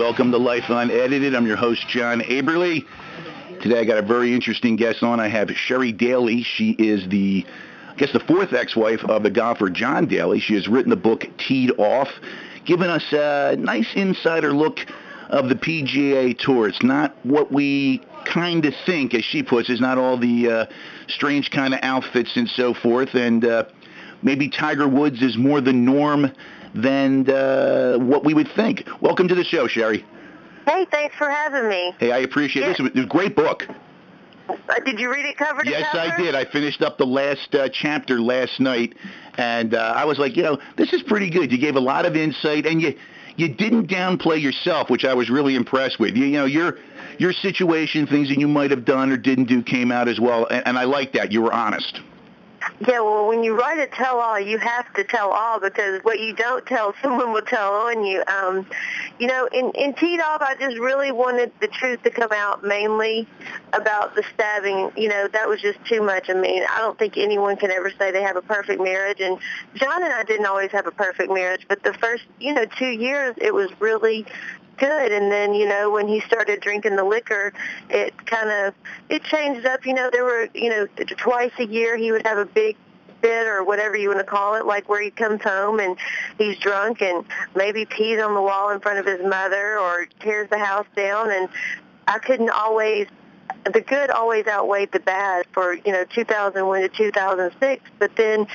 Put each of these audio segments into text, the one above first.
Welcome to Life Unedited. I'm your host, John Aberly. Today I got a very interesting guest on. I have Sherry Daly. She is the, I guess, the fourth ex-wife of the golfer John Daly. She has written the book Teed Off, giving us a nice insider look of the PGA Tour. It's not what we kind of think, as she puts, it's not all the uh, strange kind of outfits and so forth. And uh, maybe Tiger Woods is more the norm than uh, what we would think. Welcome to the show, Sherry. Hey, thanks for having me. Hey, I appreciate this. It was a great book. Uh, did you read it cover to Yes, cover? Yes, I did. I finished up the last uh, chapter last night, and uh, I was like, you know, this is pretty good. You gave a lot of insight, and you you didn't downplay yourself, which I was really impressed with. You, you know, your your situation, things that you might have done or didn't do, came out as well, and, and I like that. You were honest. Yeah, well, when you write a tell-all, you have to tell all because what you don't tell, someone will tell on you. Um, you know, in, in Off, I just really wanted the truth to come out mainly about the stabbing. You know, that was just too much. I mean, I don't think anyone can ever say they have a perfect marriage. And John and I didn't always have a perfect marriage, but the first, you know, two years, it was really good. And then you know when he started drinking the liquor it kind of it changed up. You know there were you know twice a year he would have a big fit or whatever you want to call it like where he comes home and he's drunk and maybe pees on the wall in front of his mother or tears the house down. And I couldn't always the good always outweighed the bad for you know 2001 to 2006 but then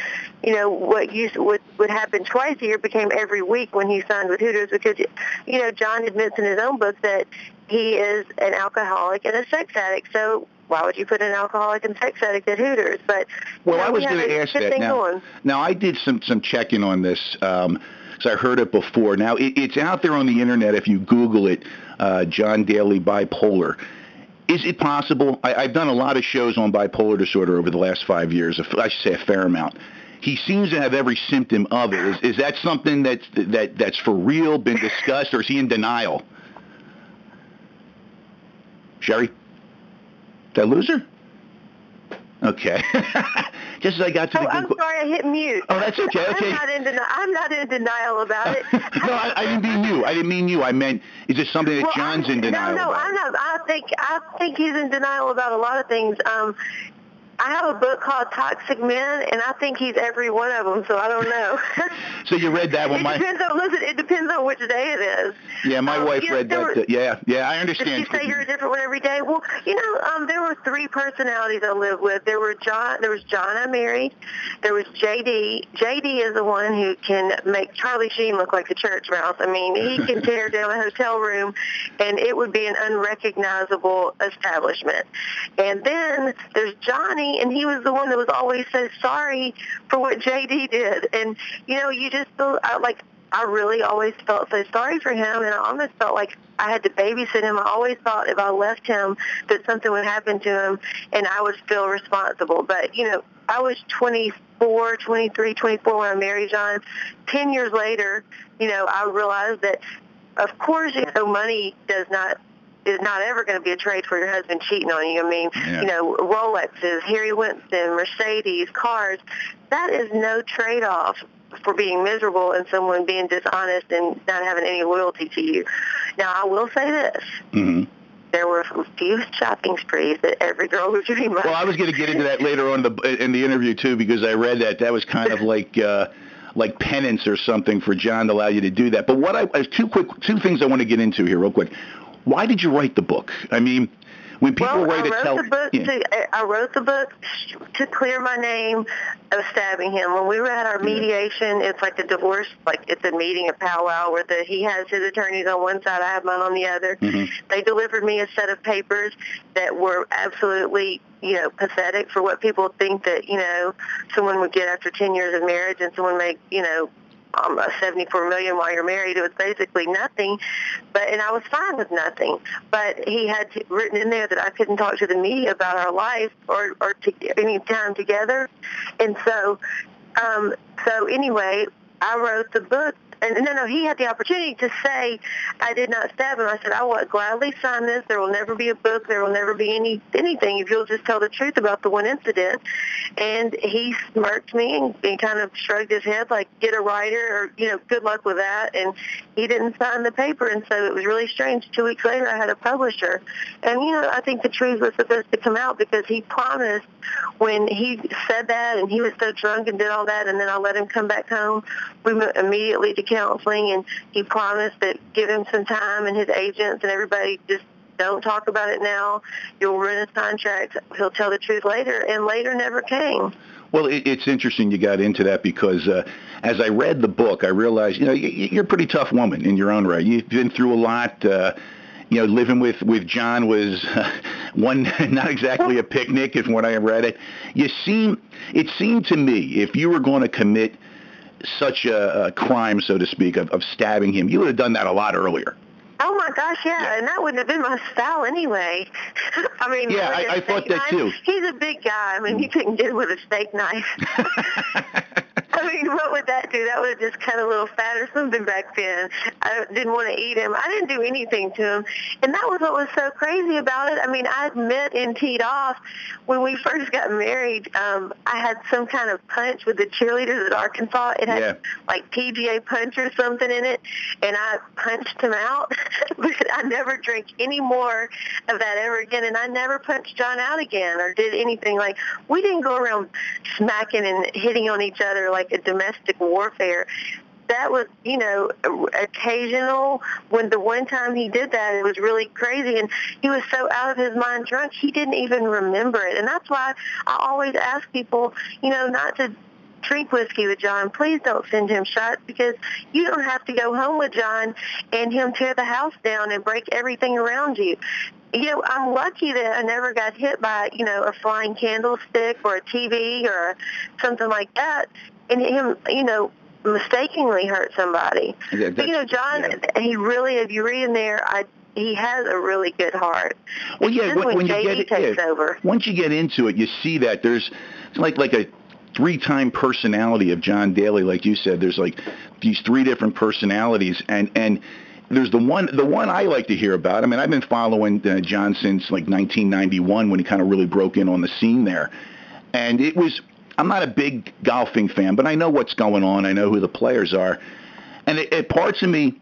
you know what used what would happen twice a year became every week when he signed with Hooters because you know John admits in his own book that he is an alcoholic and a sex addict so why would you put an alcoholic and sex addict at Hooters but Well, you know, I was we going to ask that now. going. Now, I did some some checking on this. Um, so I heard it before. Now it, it's out there on the internet. If you Google it, uh, John Daly bipolar. Is it possible? I, I've done a lot of shows on bipolar disorder over the last five years. I should say a fair amount. He seems to have every symptom of it. Is, is that something that's that that's for real, been discussed, or is he in denial? Sherry, did I lose her? Okay. Just as I got to Oh, the I'm sorry, I hit mute. Oh, that's okay, okay. I'm not in denial. I'm not in denial about it. no, I, I didn't mean you. I didn't mean you. I meant is this something that Well, John's I'm, in denial No, no, about? I'm not. I think I think he's in denial about a lot of things. Um, I have a book called Toxic Men, and I think he's every one of them. So I don't know. So you read that one, it my depends on listen. It depends on which day it is. yeah, my Um, wife you know, read that. were- uh, yeah, yeah, I understand. Did you say you're a different one every day? Well, you know, um, there were three personalities I lived with. There were John. There was John I married. There was JD. JD is the one who can make Charlie Sheen look like the church mouse. I mean, he can tear down a hotel room, and it would be an unrecognizable establishment. And then there's Johnny, and he was the one that was always so sorry for what JD did. And you know, you just feel like I really always felt so sorry for him, and I almost felt like I had to babysit him. I always thought if I left him that something would happen to him, and I would feel responsible. But you know, I was 24, 23, 24 when I married John. Ten years later, you know, I realized that, of course, you know, money does not is not ever going to be a trade for your husband cheating on you. I mean, Yeah. you know, Rolexes, Harry Winston, Mercedes, cars. That is no trade-off for being miserable and someone being dishonest and not having any loyalty to you. Now, I will say this. hmm There were a few shopping sprees that every girl would dream of. Well, I was going to get into that later on in the in the interview too, because I read that that was kind of like. Uh, like penance or something for John to allow you to do that. But what I uh, two quick two things I want to get into here real quick. Why did you write the book? I mean, when people well, write I wrote tell, the book yeah. to I wrote the book to clear my name of stabbing him. When we were at our mediation, it's like a divorce, like it's a meeting, a powwow, where the, he has his attorneys on one side, I have mine on the other. Mhm. They delivered me a set of papers that were absolutely, you know, pathetic for what people think that you know someone would get after ten years of marriage, and someone make, you know, um, 74 million while you're married. It was basically nothing, but and I was fine with nothing. But he had written in there that I couldn't talk to the media about our life or or to, any time together, and so um, so anyway, I wrote the book. And no, no, he had the opportunity to say, I did not stab him. I said, I will gladly sign this. There will never be a book. There will never be any anything if you'll just tell the truth about the one incident. And he smirked me and, and kind of shrugged his head like, get a writer or, you know, good luck with that. And he didn't sign the paper, and so it was really strange. Two weeks later, I had a publisher, and you know, I think the truth was supposed to come out because he promised when he said that, and he was so drunk and did all that, and then I let him come back home. We went immediately to counseling, and he promised that give him some time, and his agents and everybody just don't talk about it now. You'll ruin his contract. He'll tell the truth later, and later never came. Well, it, it's interesting you got into that because uh, as I read the book, I realized you know you're a pretty tough woman in your own right. You've been through a lot. Uh, you know, living with with John was uh, one not exactly a picnic, if when I read it. You seem it seemed to me if you were going to commit such a, a crime, so to speak, of, of stabbing him, you would have done that a lot earlier. Oh my gosh, yeah, yeah, and that wouldn't have been my style anyway. I mean, yeah, I, I thought that knife, too. He's a big guy. I mean, you couldn't get with a steak knife. I mean, what would that do? That would have just cut a little fat or something back then. I didn't want to eat him. I didn't do anything to him. And that was what was so crazy about it. I mean, I'd met in teed off when we first got married. Um, I had some kind of punch with the cheerleaders at Arkansas. It had Yeah. like PGA punch or something in it, and I punched him out. but I never drank any more of that ever again, and I never punched John out again or did anything like. We didn't go around smacking and hitting on each other like domestic warfare. That was, you know, occasional. When the one time he did that, it was really crazy, and he was so out of his mind drunk, he didn't even remember it. And that's why I always ask people, you know, not to drink whiskey with John. Please don't send him shots because you don't have to go home with John and him tear the house down and break everything around you. You know, I'm lucky that I never got hit by, you know, a flying candlestick or a TV or something like that. And him, you know, mistakenly hurt somebody. Yeah, But, you know, John, yeah. he really, if you read in there, I he has a really good heart. Well, It's yeah, when, when, when you get it, takes yeah, over. once you get into it, you see that there's it's like like a three-time personality of John Daly, like you said. There's like these three different personalities, and and there's the one the one I like to hear about. I mean, I've been following uh, John since like 1991 when he kind of really broke in on the scene there, and it was. I'm not a big golfing fan, but I know what's going on. I know who the players are, and it, it parts of me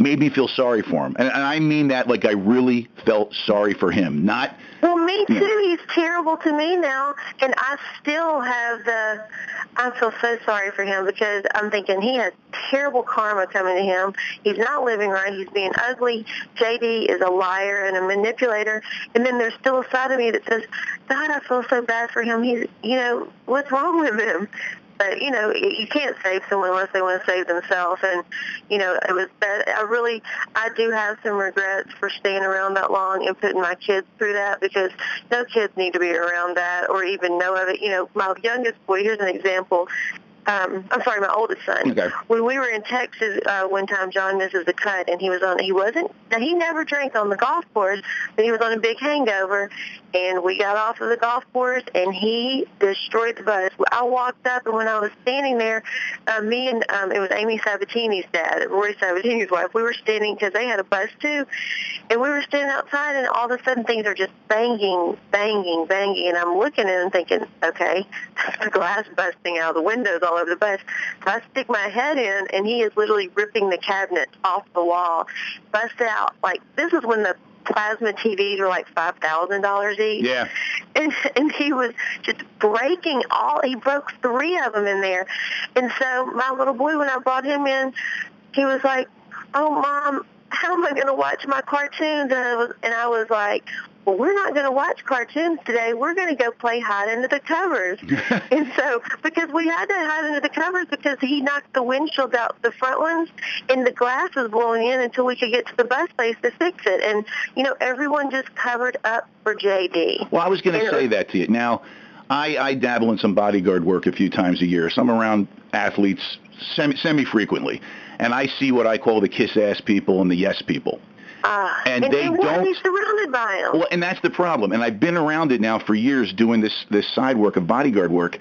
made me feel sorry for him, and, and I mean that like I really felt sorry for him, not Well, me too. Yeah. He's terrible to me now, and I still have the. I feel so sorry for him because I'm thinking he has terrible karma coming to him. He's not living right. He's being ugly. JD is a liar and a manipulator. And then there's still a side of me that says, God, I feel so bad for him. He's, you know, what's wrong with him? But you know, you can't save someone unless they want to save themselves. And you know, it was bad. I really, I do have some regrets for staying around that long and putting my kids through that because no kids need to be around that or even know of it. You know, my youngest boy. Here's an example. Um, I'm sorry, my oldest son. Okay. When we were in Texas uh, one time, John misses the cut, and he was on. He wasn't. Now he never drank on the golf course, but he was on a big hangover, and we got off of the golf course, and he destroyed the bus. I walked up, and when I was standing there, uh, me and um, it was Amy Sabbatini's dad, Rory Sabbatini's wife. We were standing because they had a bus too, and we were standing outside, and all of a sudden things are just banging, banging, banging, and I'm looking at him thinking, okay, the glass busting out of the windows all over the bus. So I stick my head in, and he is literally ripping the cabinet off the wall, bust out like this is when the plasma TVs were like five thousand dollars each. Yeah. And, and he was just breaking all. He broke three of them in there, and so my little boy, when I brought him in, he was like, "Oh, mom, how am I going to watch my cartoons?" And I was, and I was like, "Well, we're not going to watch cartoons today. We're going to go play hide under the covers." and so, because we had to hide under the covers because he knocked the windshield out, the front ones, and the glass was blowing in until we could get to the bus place to fix it. And you know, everyone just covered up for JD. Well, I was going to say that to you. Now, I, I dabble in some bodyguard work a few times a year. So I'm around athletes semi, semi-frequently, and I see what I call the kiss-ass people and the yes people. Uh, And they want to don't- be surrounded by them. Well, and that's the problem. And I've been around it now for years doing this, this side work of bodyguard work,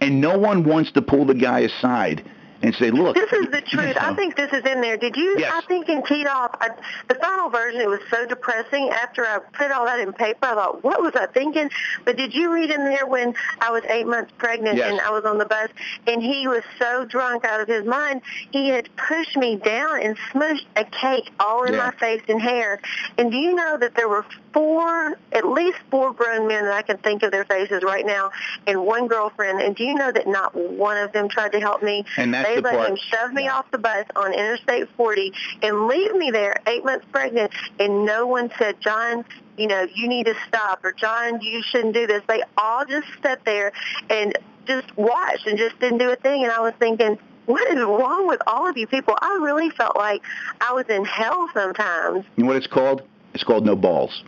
and no one wants to pull the guy aside and say, look. This is the truth. I think this is in there. Did you? Yes. I think in Off, I, uh, the final version, it was so depressing. After I put all that in paper, I thought, what was I thinking? But did you read in there when I was eight months pregnant Yes. and I was on the bus and he was so drunk out of his mind, he had pushed me down and smushed a cake all in Yeah. my face and hair. And do you know that there were four, at least four grown men that I can think of their faces right now, and one girlfriend. And do you know that not one of them tried to help me? And that's they the let part- him shove me yeah. off the bus on Interstate 40 and leave me there eight months pregnant, and no one said, John, you know, you need to stop, or John, you shouldn't do this. They all just sat there and just watched and just didn't do a thing. And I was thinking, what is wrong with all of you people? I really felt like I was in hell sometimes. You know what it's called? It's called no balls.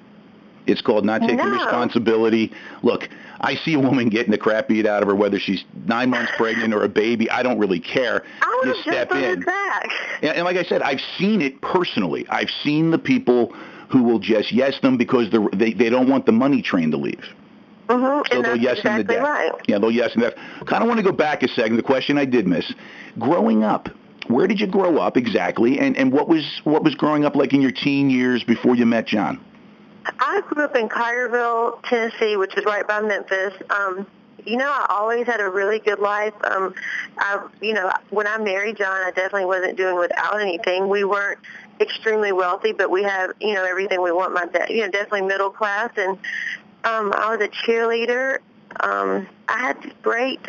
It's called not taking No. responsibility. Look, I see a woman getting the crap beat out of her, whether she's nine months pregnant or a baby. I don't really care. I would you step in. back. And, and like I said, I've seen it personally. I've seen the people who will just yes them because they they don't want the money train to leave. Mm-hmm. So and they'll yes them to exactly death. right. Yeah, they'll yes them to death. Kind of want to go back a second. The question I did miss: growing up. Where did you grow up exactly, and and what was what was growing up like in your teen years before you met John? I grew up in Collierville, Tennessee, which is right by Memphis. Um, you know, I always had a really good life. Um, I, you know, when I married John, I definitely wasn't doing without anything. We weren't extremely wealthy, but we have, you know, everything we want. My dad, you know, definitely middle class, and um, I was a cheerleader. Um, I had great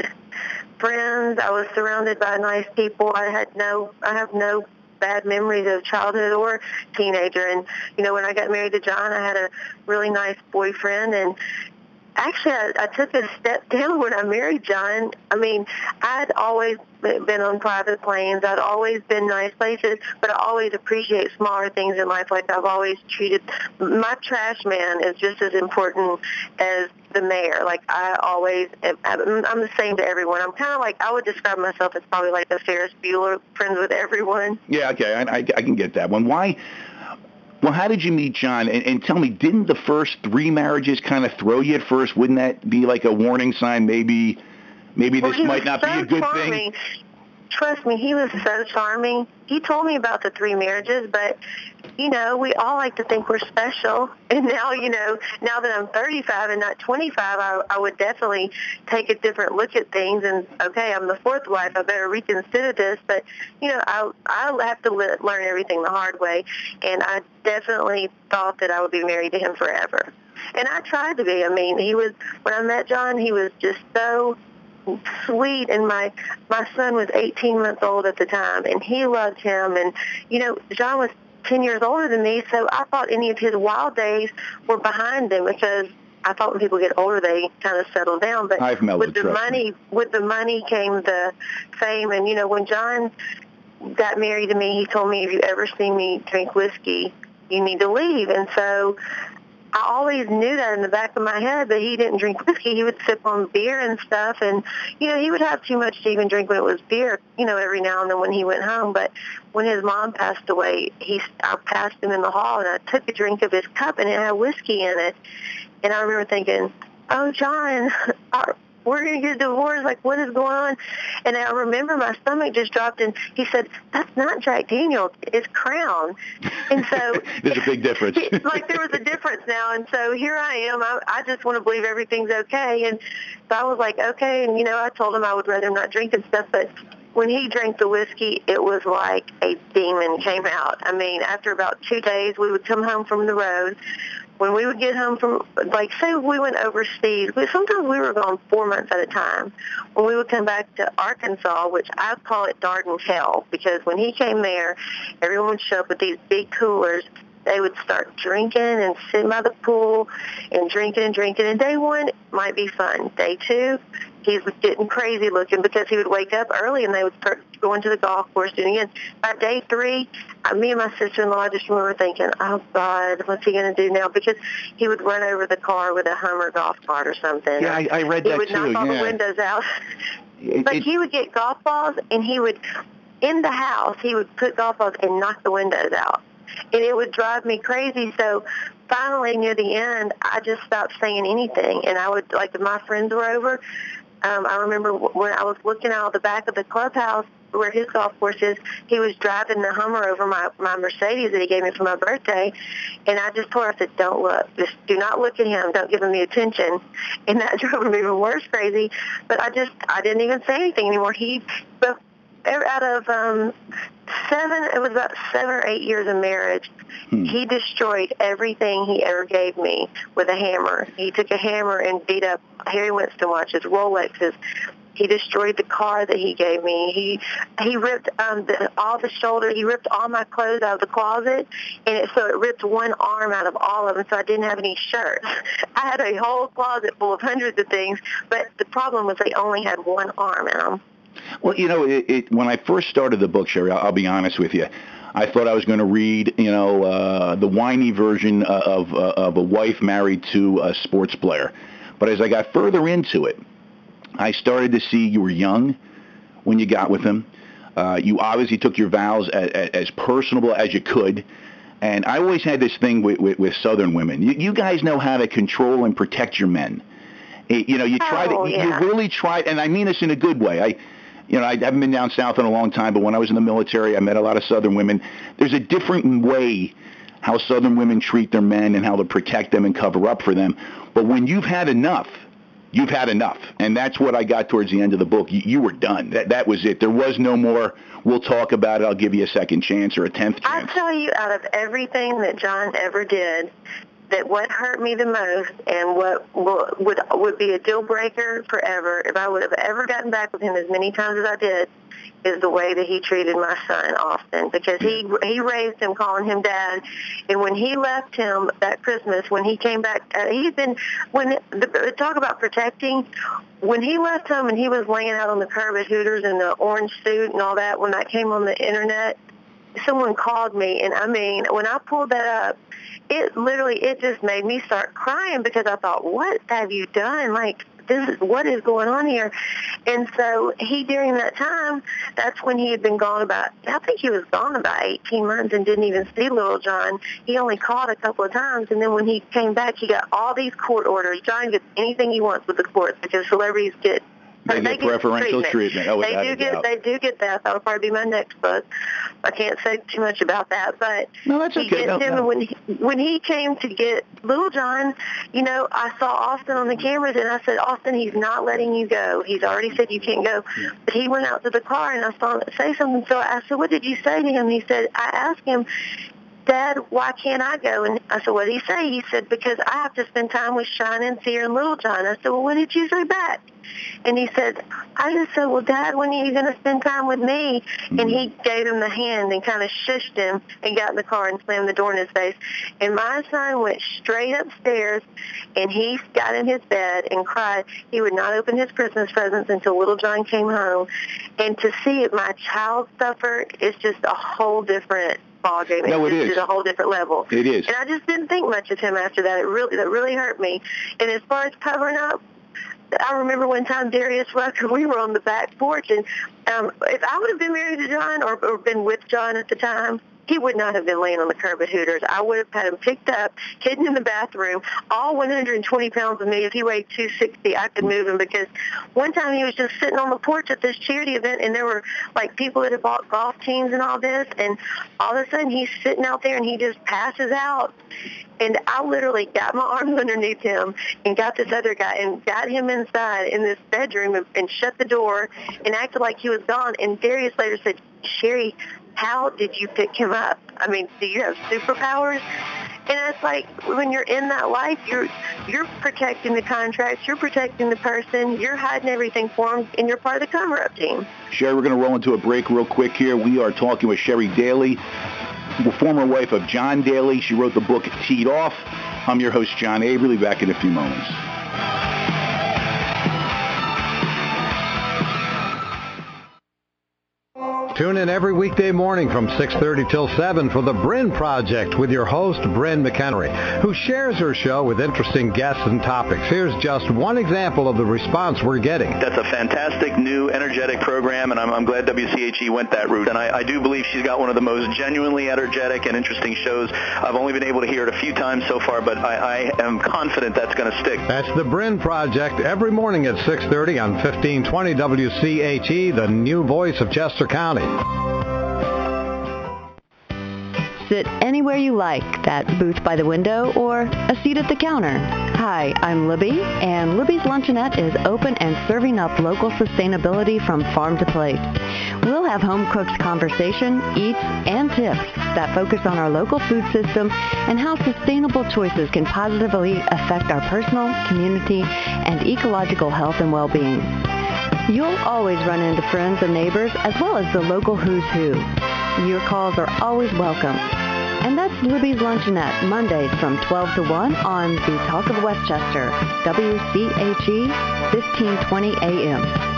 friends. I was surrounded by nice people. I had no, I have no bad memories of childhood or teenager. And you know, when I got married to John, I had a really nice boyfriend, and actually, I, I took a step down when I married John. I mean, I'd always been on private planes. I'd always been nice places, but I always appreciate smaller things in life. Like I've always treated my trash man is just as important as the mayor. Like I always, am, I'm the same to everyone. I'm kind of like I would describe myself as probably like a Ferris Bueller, friends with everyone. Yeah, okay, I, I, I can get that one. Why? Well, how did you meet John? And, and tell me, didn't the first three marriages kind of throw you at first? Wouldn't that be like a warning sign? Maybe, maybe Well, this might not so be a good charming. thing. Trust me, he was so charming. He told me about the three marriages, but you know, we all like to think we're special. And now, you know, now that I'm 35 and not 25, I, I would definitely take a different look at things. And okay, I'm the fourth wife. I better reconsider this. But you know, I I have to le- learn everything the hard way. And I definitely thought that I would be married to him forever. And I tried to be. I mean, he was when I met John, he was just so sweet and my my son was 18 months old at the time and he loved him and you know John was 10 years older than me so I thought any of his wild days were behind him because I thought when people get older they kind of settle down but I've mellowed, with the trust me. money with the money came the fame. And you know when John got married to me he told me if you ever see me drink whiskey you need to leave. And so I always knew that in the back of my head, that he didn't drink whiskey. He would sip on beer and stuff, and you know he would have too much to even drink when it was beer. You know, every now and then when he went home. But when his mom passed away, he I passed him in the hall, and I took a drink of his cup, and it had whiskey in it. And I remember thinking, "Oh, John, we're going to get a divorce. Like, what is going on?" And I remember my stomach just dropped, and he said, "That's not Jack Daniels. It's Crown." And so There's a big difference. like there was a difference now, and so here I am. I, I just want to believe everything's okay, and so I was like, okay, and you know, I told him I would rather not drink and stuff, but when he drank the whiskey, it was like a demon came out. I mean, after about two days, we would come home from the road. When we would get home from, like, say we went overseas, we, sometimes we were gone four months at a time. When we would come back to Arkansas, which I call it Darden Hell, because when he came there, everyone would show up with these big coolers they would start drinking and sitting by the pool and drinking and drinking. And day one might be fun. Day two, he was getting crazy looking because he would wake up early and they would start going to the golf course doing it. By day three, uh, me and my sister-in-law just remember thinking, oh, God, what's he going to do now? Because he would run over the car with a Hummer golf cart or something. Yeah, I, I read he that would too. knock all yeah. the windows out. It- But it- he would get golf balls and he would, in the house, he would put golf balls and knock the windows out. And it would drive me crazy. So finally near the end, I just stopped saying anything. And I would, like if my friends were over, um, I remember when I was looking out the back of the clubhouse where his golf course is, he was driving the Hummer over my my Mercedes that he gave me for my birthday, and I just told her, I said, "Don't look. Just do not look at him. Don't give him the attention." And that drove him even worse crazy. But I just I didn't even say anything anymore. He, out of um seven it was about seven or eight years of marriage hmm. he destroyed everything he ever gave me with a hammer he took a hammer and beat up harry winston watches rolexes he destroyed the car that he gave me. He he ripped um the, all the shoulder. He ripped all my clothes out of the closet, and it, so it ripped one arm out of all of them. So I didn't have any shirts. I had a whole closet full of hundreds of things, but the problem was they only had one arm in them. Well, you know, it, it, when I first started the book, Sherry, I'll, I'll be honest with you. I thought I was going to read, you know, uh, the whiny version of uh, of a wife married to a sports player. But as I got further into it, I started to see you were young when you got with him. Uh, you obviously took your vows as, as, personable as you could. And I always had this thing with, with, with Southern women. You, you guys know how to control and protect your men. You know, you try oh, to, yeah. you really try, and I mean this in a good way. I, you know, I haven't been down south in a long time, but when I was in the military, I met a lot of Southern women. There's a different way how Southern women treat their men and how to protect them and cover up for them. But when you've had enough, you've had enough, and that's what I got towards the end of the book. You, you were done. That that was it. There was no more. We'll talk about it. I'll give you a second chance or a tenth chance. I tell you, out of everything that John ever did, that what hurt me the most and what would would be a deal breaker forever if I would have ever gotten back with him as many times as I did is the way that he treated my son Austin because he he raised him calling him dad. And when he left him that Christmas when he came back uh, he's been when the, talk about protecting when he left home and he was laying out on the curb at Hooters in the orange suit and all that when that came on the internet someone called me and I mean when I pulled that up it literally it just made me start crying because I thought, what have you done? Like this is what is going on here? And so he during that time that's when he had been gone about i think he was gone about eighteen months and didn't even see little john. He only called a couple of times and then when he came back he got all these court orders. John gets anything he wants with the courts because celebrities get they, they get preferential treatment. treatment. Oh, they do get doubt. they do get that. That'll probably be my next book. I can't say too much about that, but no, that's he okay. gets no, him. No. when he, when he came to get Little John, you know, I saw Austin on the cameras, and I said, Austin, he's not letting you go. He's already said you can't go. Yeah. But he went out to the car, and I saw him say something. So I said, What did you say to him? And He said, I asked him Dad, why can't I go? And I said, what did he say? He said, because I have to spend time with Shynah and Seer and Little John. I said, well, when did you say back? And he said, I just said, well, Dad, when are you going to spend time with me? Mm-hmm. And he gave him the hand and kind of shushed him and got in the car and slammed the door in his face. And my son went straight upstairs and he got in his bed and cried. He would not open his Christmas presents until Little John came home. And to see my child suffer is just a whole different ball game. No, it is. It's a whole different level. It is. And I just didn't think much of him after that. It really that really hurt me. And as far as covering up, I remember one time Darius Rucker, we were on the back porch, and um, if I would have been married to John or, or been with John at the time, he would not have been laying on the curb at Hooters. I would have had him picked up, hidden in the bathroom. All 120 pounds of me. If he weighed 260, I could move him because one time he was just sitting on the porch at this charity event, and there were like people that had bought golf teams and all this, and all of a sudden he's sitting out there and he just passes out. And I literally got my arms underneath him and got this other guy and got him inside in this bedroom and, and shut the door and acted like he was gone. And Darius later said, Sherry, how did you pick him up? I mean, do you have superpowers? And it's like when you're in that life, you're you're protecting the contracts, you're protecting the person, you're hiding everything for them, and you're part of the cover-up team. Sherry, we're going to roll into a break real quick here. We are talking with Sherry Daly, former wife of John Daly. She wrote the book Teed Off. I'm your host, John Averly. Back in a few moments. Tune in every weekday morning from 6.30 till 7 for the Bryn Project with your host, Bryn McHenry, who shares her show with interesting guests and topics. Here's just one example of the response we're getting. That's a fantastic new energetic program, and I'm, I'm glad WCHE went that route. And I, I do believe she's got one of the most genuinely energetic and interesting shows. I've only been able to hear it a few times so far, but I, I am confident that's going to stick. That's the Bryn Project every morning at 6.30 on 1520 WCHE, the new voice of Chester County. Friday. Sit anywhere you like, that booth by the window or a seat at the counter. Hi, I'm Libby, and Libby's Luncheonette is open and serving up local sustainability from farm to plate. We'll have home cooked conversation, eats, and tips that focus on our local food system and how sustainable choices can positively affect our personal, community, and ecological health and well-being. You'll always run into friends and neighbors as well as the local who's who. Your calls are always welcome. And that's Libby's Luncheonette, Mondays from 12 to 1 on the Talk of Westchester, WCHE 1520 AM.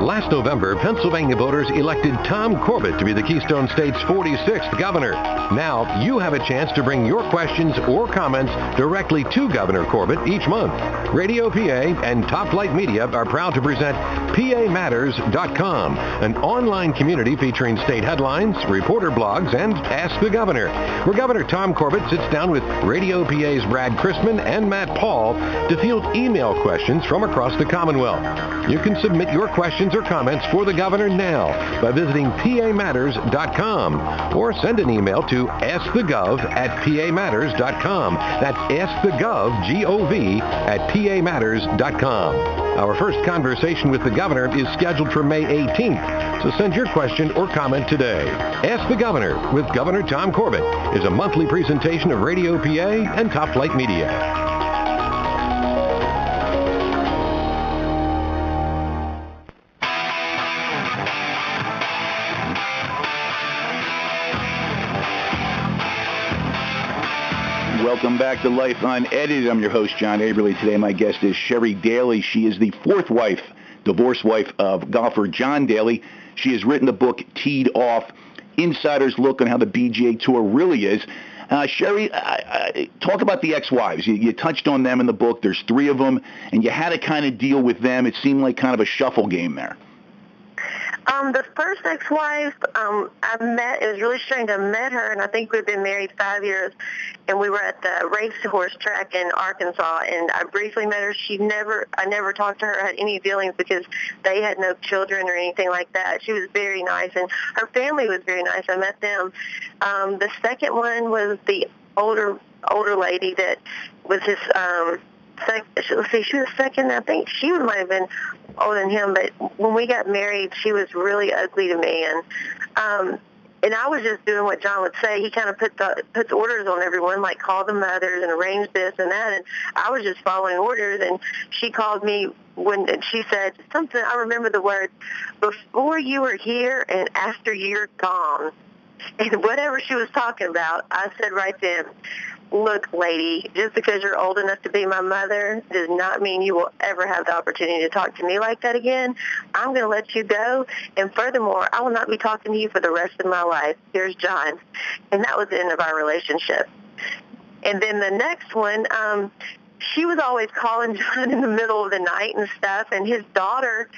Last November, Pennsylvania voters elected Tom Corbett to be the Keystone State's 46th governor. Now, you have a chance to bring your questions or comments directly to Governor Corbett each month. Radio PA and Top Flight Media are proud to present PAMatters.com, an online community featuring state headlines, reporter blogs, and Ask the Governor, where Governor Tom Corbett sits down with Radio PA's Brad Chrisman and Matt Paul to field email questions from across the Commonwealth. You can submit your questions or comments for the governor now by visiting pamatters.com or send an email to askthegov at pamatters.com. That's askthegov, G-O-V, at pamatters.com. Our first conversation with the governor is scheduled for May 18th, so send your question or comment today. Ask the Governor with Governor Tom Corbett is a monthly presentation of Radio PA and Top Flight Media. Welcome back to Life Unedited. I'm your host, John Aberly. Today my guest is Sherry Daly. She is the fourth wife, divorced wife of golfer John Daly. She has written the book Teed Off, Insider's Look on How the PGA Tour Really Is. Uh, Sherry, I, I, talk about the ex-wives. You, you touched on them in the book. There's three of them, and you had to kind of deal with them. It seemed like kind of a shuffle game there. Um, the first ex-wife um, I met, it was really strange. I met her, and I think we'd been married five years, and we were at the racehorse track in Arkansas, and I briefly met her. She never, I never talked to her, had any feelings because they had no children or anything like that. She was very nice, and her family was very nice. I met them. Um, the second one was the older older lady that was his um, sec- let's see, she was second. I think she might have been older than him, but when we got married, she was really ugly to me, and um, and I was just doing what John would say. He kind of put the puts orders on everyone, like call the mothers and arrange this and that, and I was just following orders. And she called me when and she said something. I remember the words before you were here and after you're gone. And whatever she was talking about, I said right then, look, lady, just because you're old enough to be my mother does not mean you will ever have the opportunity to talk to me like that again. I'm going to let you go. And furthermore, I will not be talking to you for the rest of my life. Here's John. And that was the end of our relationship. And then the next one, um, she was always calling John in the middle of the night and stuff. And his daughter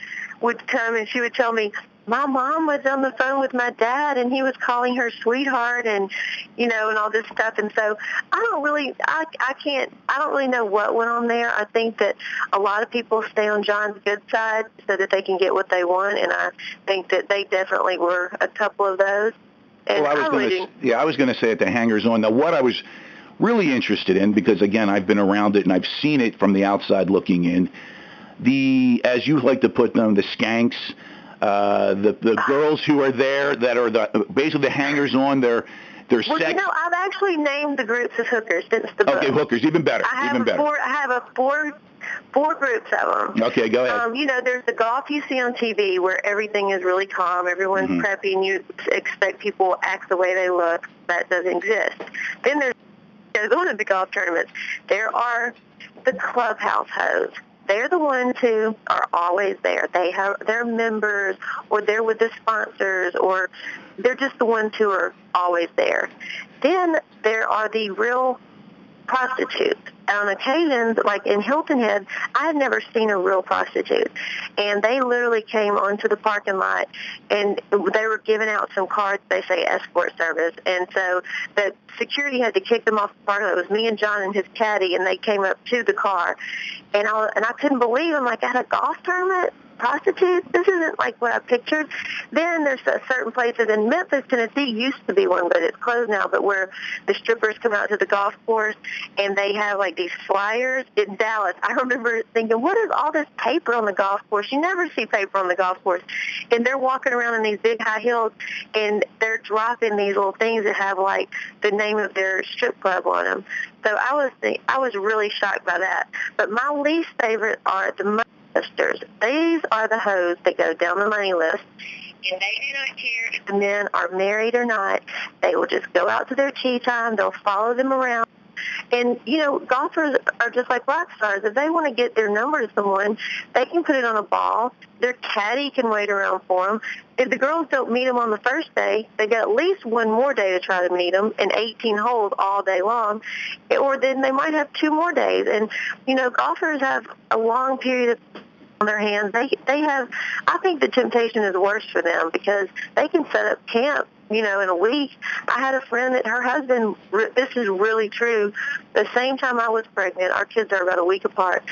would come and she would tell me, my mom was on the phone with my dad and he was calling her sweetheart and you know and all this stuff and so i don't really i i can't i don't really know what went on there i think that a lot of people stay on john's good side so that they can get what they want and i think that they definitely were a couple of those and well, I was going to, yeah, I was going to say at the hangers on. Now, what I was really interested in, because again, I've been around it and I've seen it from the outside looking in. The, as you like to put them, the skanks, uh, the the girls who are there that are the basically the hangers on. They're they're well, sex. you know, I've actually named the groups as hookers since the book. okay, hookers, even better, I have even better. four. I have a four, four groups of them. Okay, go ahead. Um, you know, there's the golf you see on TV where everything is really calm, everyone's Mhm. preppy, and you expect people act the way they look. That doesn't exist. Then there's going to the golf tournaments. There are the clubhouse hoes. They're the ones who are always there. They have they're members or they're with the sponsors or they're just the ones who are always there. Then there are the real prostitutes. On occasions, like in Hilton Head, I had never seen a real prostitute. And they literally came onto the parking lot and they were giving out some cards, they say escort service. And so the security had to kick them off the parking lot. It was me and John and his caddy and they came up to the car. And I, and I couldn't believe them, like at a golf tournament, prostitutes. This isn't like what I pictured. Then there's a certain places in Memphis, Tennessee used to be one, but it's closed now. But where the strippers come out to the golf course and they have like these flyers in Dallas. I remember thinking, what is all this paper on the golf course? You never see paper on the golf course. And they're walking around in these big high heels and they're dropping these little things that have like the name of their strip club on them. So I was I was really shocked by that. But my least favorite are the listers. These are the hoes that go down the money list and they do not care if the men are married or not. They will just go out to their tee time. They'll follow them around. And, you know, golfers are just like rock stars. If they want to get their number to someone, they can put it on a ball. Their caddy can wait around for them. If the girls don't meet them on the first day, they got at least one more day to try to meet them and 18 holes all day long. Or then they might have two more days. And, you know, golfers have a long period of on their hands. They they have. I think the temptation is worse for them because they can set up camp. You know, in a week. I had a friend that her husband. This is really true. The same time I was pregnant, our kids are about a week apart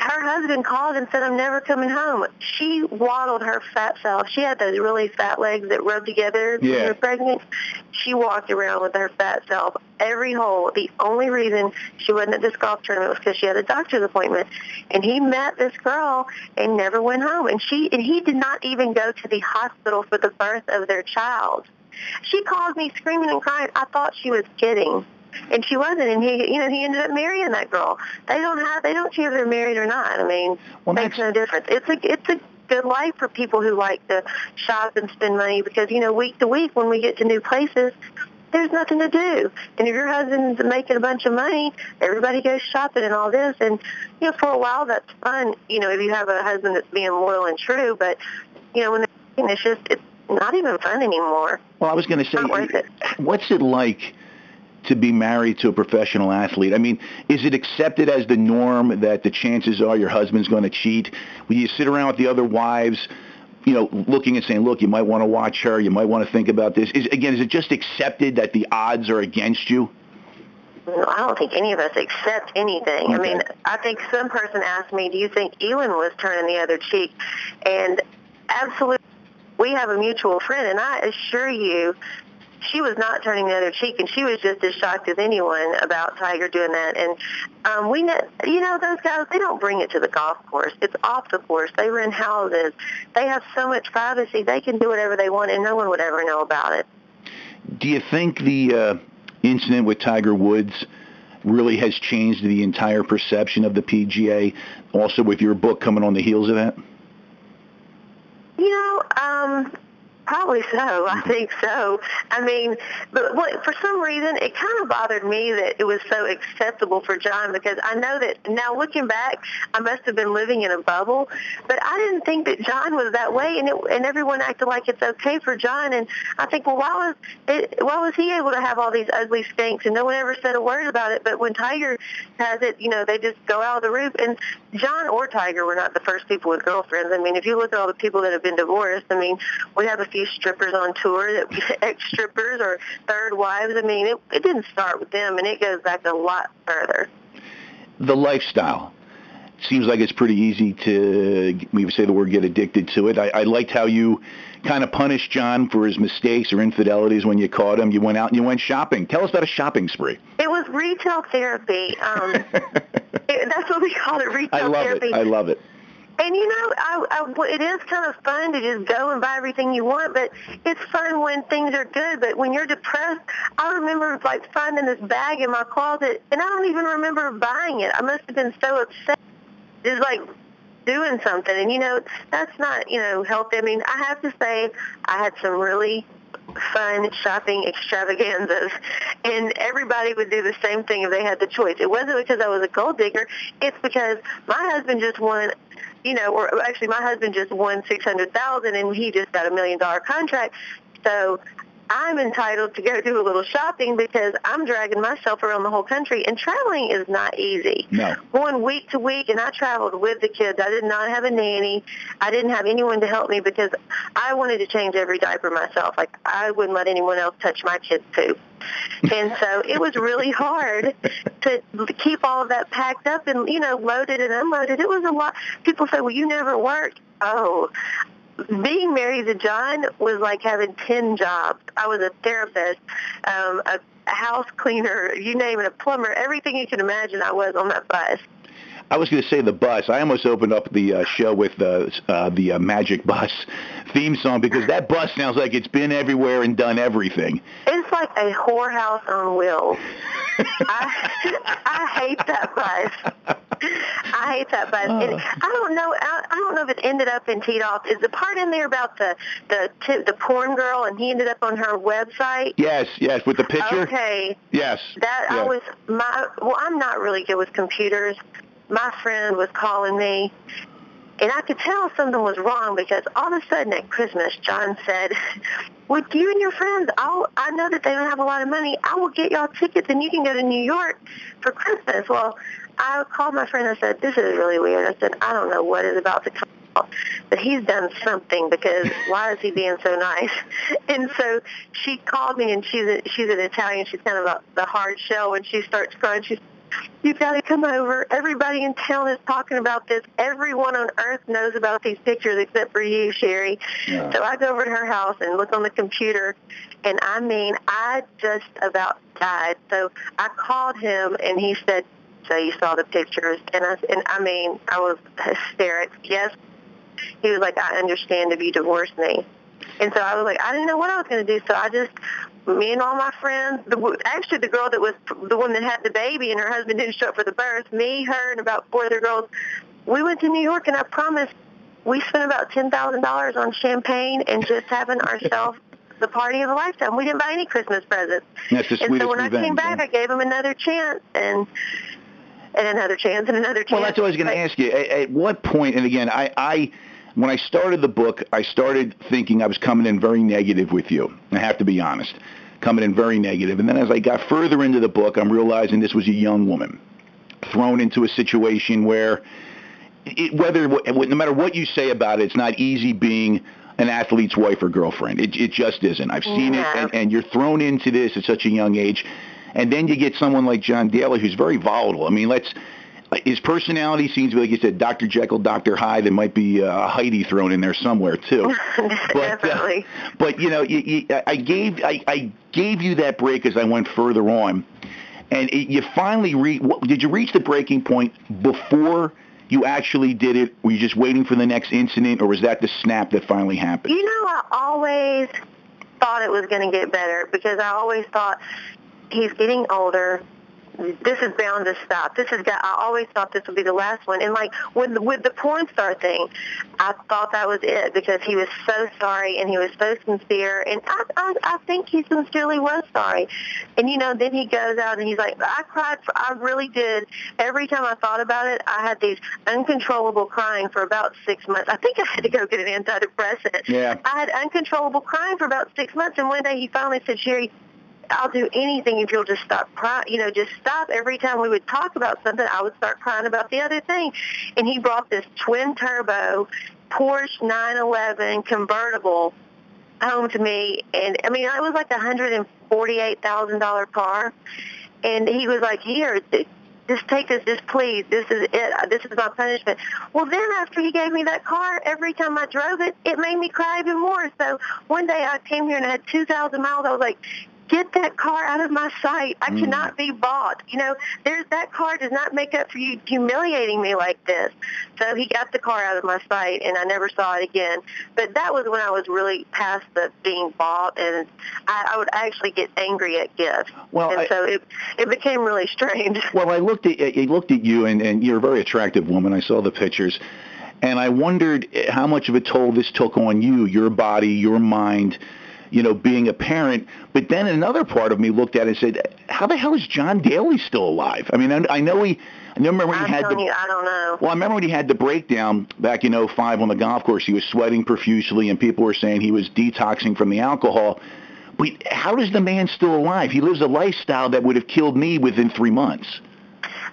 her husband called and said, I'm never coming home. She waddled her fat self. She had those really fat legs that rub together yeah. when you're pregnant. She walked around with her fat self every hole. The only reason she wasn't at this golf tournament was because she had a doctor's appointment. And he met this girl and never went home. And she and he did not even go to the hospital for the birth of their child. She called me screaming and crying. I thought she was kidding and she wasn't and he you know he ended up marrying that girl. They don't have they don't care if they're married or not. I mean well, makes no difference. It's a it's a good life for people who like to shop and spend money because you know week to week when we get to new places there's nothing to do. And if your husband's making a bunch of money everybody goes shopping and all this. And you know for a while that's fun you know if you have a husband that's being loyal and true. But you know when it's just it's not even fun anymore. Well i was going to say what's it like to be married to a professional athlete? I mean, is it accepted as the norm that the chances are your husband's going to cheat? When you sit around with the other wives, you know, looking and saying, look, you might want to watch her, you might want to think about this. Is, again, is it just accepted that the odds are against you? No, I don't think any of us accept anything. Okay. I mean, I think some person asked me, do you think Elin was turning the other cheek? And absolutely, we have a mutual friend, and I assure you she was not turning the other cheek, and she was just as shocked as anyone about Tiger doing that. And um, we, know, you know, those guys they don't bring it to the golf course. It's off the course. They rent houses. They have so much privacy. They can do whatever they want, and no one would ever know about it. Do you think the uh, incident with Tiger Woods? really has changed the entire perception of the PGA, also with your book coming on the heels of that? You know, um, Probably so. I mm-hmm. think so. I mean, but what, for some reason, it kind of bothered me that it was so acceptable for John because I know that now looking back, I must have been living in a bubble, but I didn't think that John was that way, and it, and everyone acted like it's okay for John, and I think, well, why was it, why was he able to have all these ugly stinks, and no one ever said a word about it? But when Tiger has it, you know, they just go out of the roof, and John or Tiger were not the first people with girlfriends. I mean, if you look at all the people that have been divorced, I mean, we have a few strippers on tour, that ex-strippers or third wives. I mean, it, it didn't start with them, and it goes back a lot further. The lifestyle seems like it's pretty easy to, we would say the word, get addicted to it. I, I liked how you kind of punished John for his mistakes or infidelities when you caught him. You went out and you went shopping. Tell us about a shopping spree. It was retail therapy. Um, it, that's what we call it, retail I love therapy. It. I love it. And you know, I, I, it is kind of fun to just go and buy everything you want, but it's fun when things are good. But when you're depressed, I remember like finding this bag in my closet, and I don't even remember buying it. I must have been so upset, just like doing something. And you know, that's not you know healthy. I mean, I have to say, I had some really fun shopping extravaganzas. And everybody would do the same thing if they had the choice. It wasn't because I was a gold digger. It's because my husband just won you know, or actually my husband just won 600,000 and he just got a million dollar contract. So I'm entitled to go do a little shopping because I'm dragging myself around the whole country and traveling is not easy. No. Going week to week and I traveled with the kids. I did not have a nanny. I didn't have anyone to help me because I wanted to change every diaper myself. Like I wouldn't let anyone else touch my kids' poop. and so it was really hard to keep all of that packed up and, you know, loaded and unloaded. It was a lot. People say, well, you never work. Oh, being married to John was like having 10 jobs. I was a therapist, um, a, house cleaner, you name it, a plumber, everything you can imagine I was on that bus. I was going to say the bus. I almost opened up the uh, show with the uh, the uh, Magic Bus theme song because that bus sounds like it's been everywhere and done everything. It's like a whorehouse on wheels. I, I hate that bus. I hate that bus. And oh. I don't know. I, I don't know if it ended up in Teed Off. Is the part in there about the the t- the porn girl and he ended up on her website? Yes, yes, with the picture. Okay. Yes. That yeah. I was my. Well, I'm not really good with computers. My friend was calling me, and I could tell something was wrong because all of a sudden at Christmas, John said, "Would you and your friends? I'll, I know that they don't have a lot of money. I will get y'all tickets, and you can go to New York for Christmas." Well, I called my friend. I said, "This is really weird." I said, "I don't know what is about to come." out, But he's done something because why is he being so nice? And so she called me, and she's a, she's an Italian. She's kind of a, the hard shell. When she starts crying, she's You've got to come over. Everybody in town is talking about this. Everyone on earth knows about these pictures except for you, Sherry. Yeah. So I go over to her house and look on the computer, and I mean, I just about died. So I called him, and he said, "So you saw the pictures?" And I and I mean, I was hysterics. Yes. He was like, "I understand if you divorce me." And so I was like, I didn't know what I was going to do. So I just, me and all my friends, the, actually the girl that was the one that had the baby and her husband didn't show up for the birth, me, her, and about four other girls, we went to New York and I promise we spent about $10,000 on champagne and just having ourselves the party of a lifetime. We didn't buy any Christmas presents. That's the and so when I came back, yeah. I gave him another chance and and another chance and another chance. Well, that's what I was going to ask you. At, at what point? And again, I, I, when I started the book, I started thinking I was coming in very negative with you. I have to be honest, coming in very negative. And then as I got further into the book, I'm realizing this was a young woman thrown into a situation where, it, whether no matter what you say about it, it's not easy being an athlete's wife or girlfriend. It, it just isn't. I've seen Yeah. it, and, and you're thrown into this at such a young age. And then you get someone like John Daly who's very volatile. I mean, let's his personality seems to be like you said, Dr. Jekyll, Dr. Hyde. There might be uh, Heidi thrown in there somewhere too. But, uh, Definitely. but you know, you, you, I gave I, I gave you that break as I went further on, and it, you finally re- what, did you reach the breaking point before you actually did it? Were you just waiting for the next incident, or was that the snap that finally happened? You know, I always thought it was going to get better because I always thought he's getting older. This is bound to stop. This is. got. I always thought this would be the last one. And like with with the porn star thing, I thought that was it because he was so sorry and he was so sincere. And I I, I think he sincerely was sorry. And you know, then he goes out and he's like, I cried. For, I really did. Every time I thought about it, I had these uncontrollable crying for about six months. I think I had to go get an antidepressant. Yeah. I had uncontrollable crying for about six months, and one day he finally said, Sherry, I'll do anything if you'll just stop crying. You know, just stop. Every time we would talk about something, I would start crying about the other thing. And he brought this twin turbo Porsche 911 convertible home to me, and I mean, it was like a hundred and forty-eight thousand dollar car. And he was like, "Here, just take this, just please. This is it. Uh, this is my punishment." Well, then after he gave me that car, every time I drove it, it made me cry even more. So one day I came here and I had two thousand miles. I was like. Get that car out of my sight. I Mm. cannot be bought. You know, there's that car does not make up for you humiliating me like this. So he got the car out of my sight, and I never saw it again. But that was when I was really past the being bought, and I, I would actually get angry at gifts. Well, and I- so it it became really strange. Well, I looked at I looked at you, and, and you're a very attractive woman. I saw the pictures, and I wondered how much of a toll this took on you, your body, your mind. You know, being a parent. But then another part of me looked at it and said, how the hell is John Daly still alive? I mean, I, I know he, I remember when I'm he had the, you, I don't know. well, I remember when he had the breakdown back in 05 on the golf course. He was sweating profusely, and people were saying he was detoxing from the alcohol. But how is the man still alive? He lives a lifestyle that would have killed me within three months.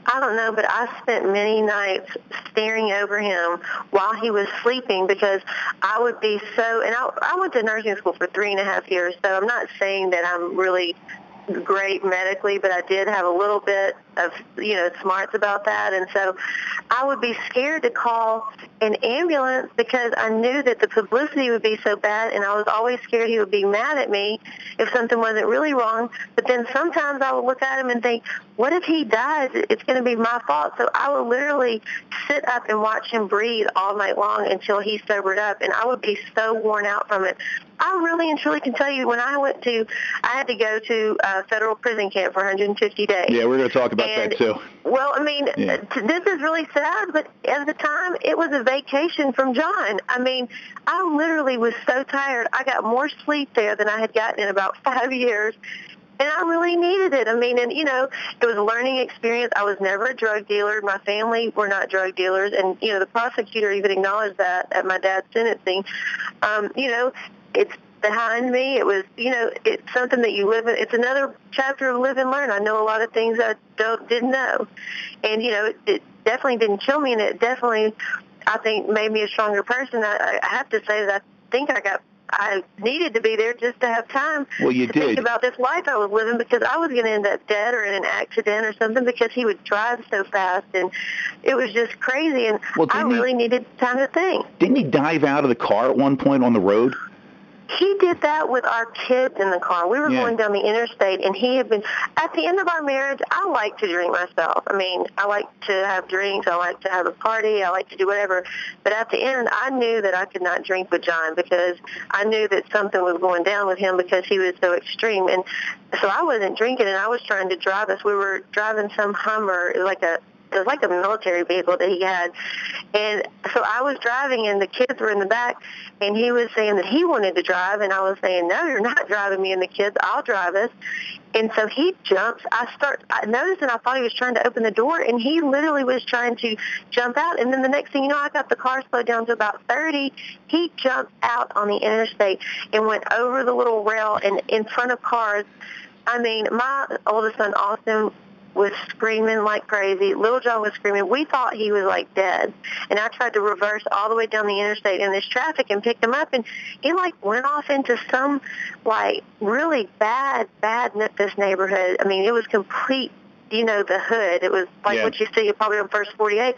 I don't know, but I spent many nights staring over him while he was sleeping because I would be so, and I, I went to nursing school for three and a half years, so I'm not saying that I'm really great medically, but I did have a little bit of, you know, smarts about that. And so I would be scared to call an ambulance because I knew that the publicity would be so bad and I was always scared he would be mad at me if something wasn't really wrong. But then sometimes I would look at him and think, what if he dies? It's going to be my fault. So I would literally sit up and watch him breathe all night long until he sobered up and I would be so worn out from it. I really and truly can tell you when I went to, I had to go to a federal prison camp for 150 days. Yeah, we're going to talk about And- that too. Well, I mean, Yeah. this is really sad, but at the time, it was a vacation from John. I mean, I literally was so tired. I got more sleep there than I had gotten in about five years. And I really needed it. I mean, and you know, it was a learning experience. I was never a drug dealer. My family were not drug dealers, and you know, the prosecutor even acknowledged that at my dad's sentencing. Um, you know, it's behind me. It was, you know, it's something that you live in. It's another chapter of live and learn. I know a lot of things I don't didn't know, and you know, it, it definitely didn't kill me, and it definitely, I think, made me a stronger person. I, I have to say that I think I got. I needed to be there just to have time Well, you to did. think about this life I was living because I was going to end up dead or in an accident or something because he would drive so fast and it was just crazy and Well, I didn't he- really needed time to think. Didn't he dive out of the car at one point on the road? He did that with our kids in the car. We were Yeah. going down the interstate, and he had been. At the end of our marriage, I like to drink myself. I mean, I like to have drinks. I like to have a party. I like to do whatever. But at the end, I knew that I could not drink with John because I knew that something was going down with him because he was so extreme. And so I wasn't drinking, and I was trying to drive us. We were driving some Hummer, like a it was like a military vehicle that he had. And so I was driving and the kids were in the back and he was saying that he wanted to drive and I was saying, no, you're not driving me and the kids. I'll drive us. And so he jumps. I start, I noticed and I thought he was trying to open the door and he literally was trying to jump out. And then the next thing you know, I got the car slowed down to about 30. He jumped out on the interstate and went over the little rail and in front of cars. I mean, my oldest son, Austin, was screaming like crazy. Little John was screaming. We thought he was like dead. And I tried to reverse all the way down the interstate in this traffic and picked him up and he like went off into some like really bad, bad Memphis neighborhood. I mean, it was complete you know, the hood. It was like Yeah. what you see probably on first forty eight.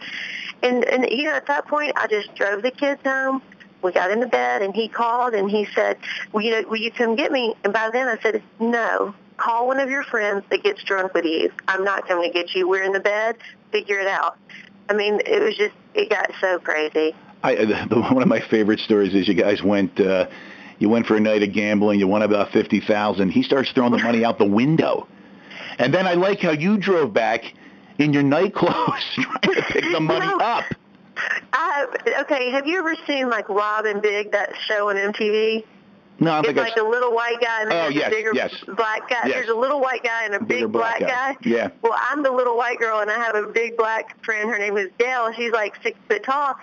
And and you know, at that point I just drove the kids home. We got into bed and he called and he said, Well, you know, will you come get me? And by then I said, No. Call one of your friends that gets drunk with you. I'm not coming to get you. We're in the bed. Figure it out. I mean, it was just, it got so crazy. I, the, the, one of my favorite stories is you guys went uh, you went for a night of gambling. You won about fifty thousand. He starts throwing the money out the window, and then I like how you drove back in your night clothes trying to pick the money No. up. I, okay, have you ever seen like Rob and Big, that show on MTV? No, I It's like a little white guy and Oh, there's yes, a bigger yes. black guy. Yes. There's a little white guy and a Bigger big black black, guy. guy. Yeah. Well, I'm the little white girl and I have a big black friend. Her name is Dale. She's like six foot tall.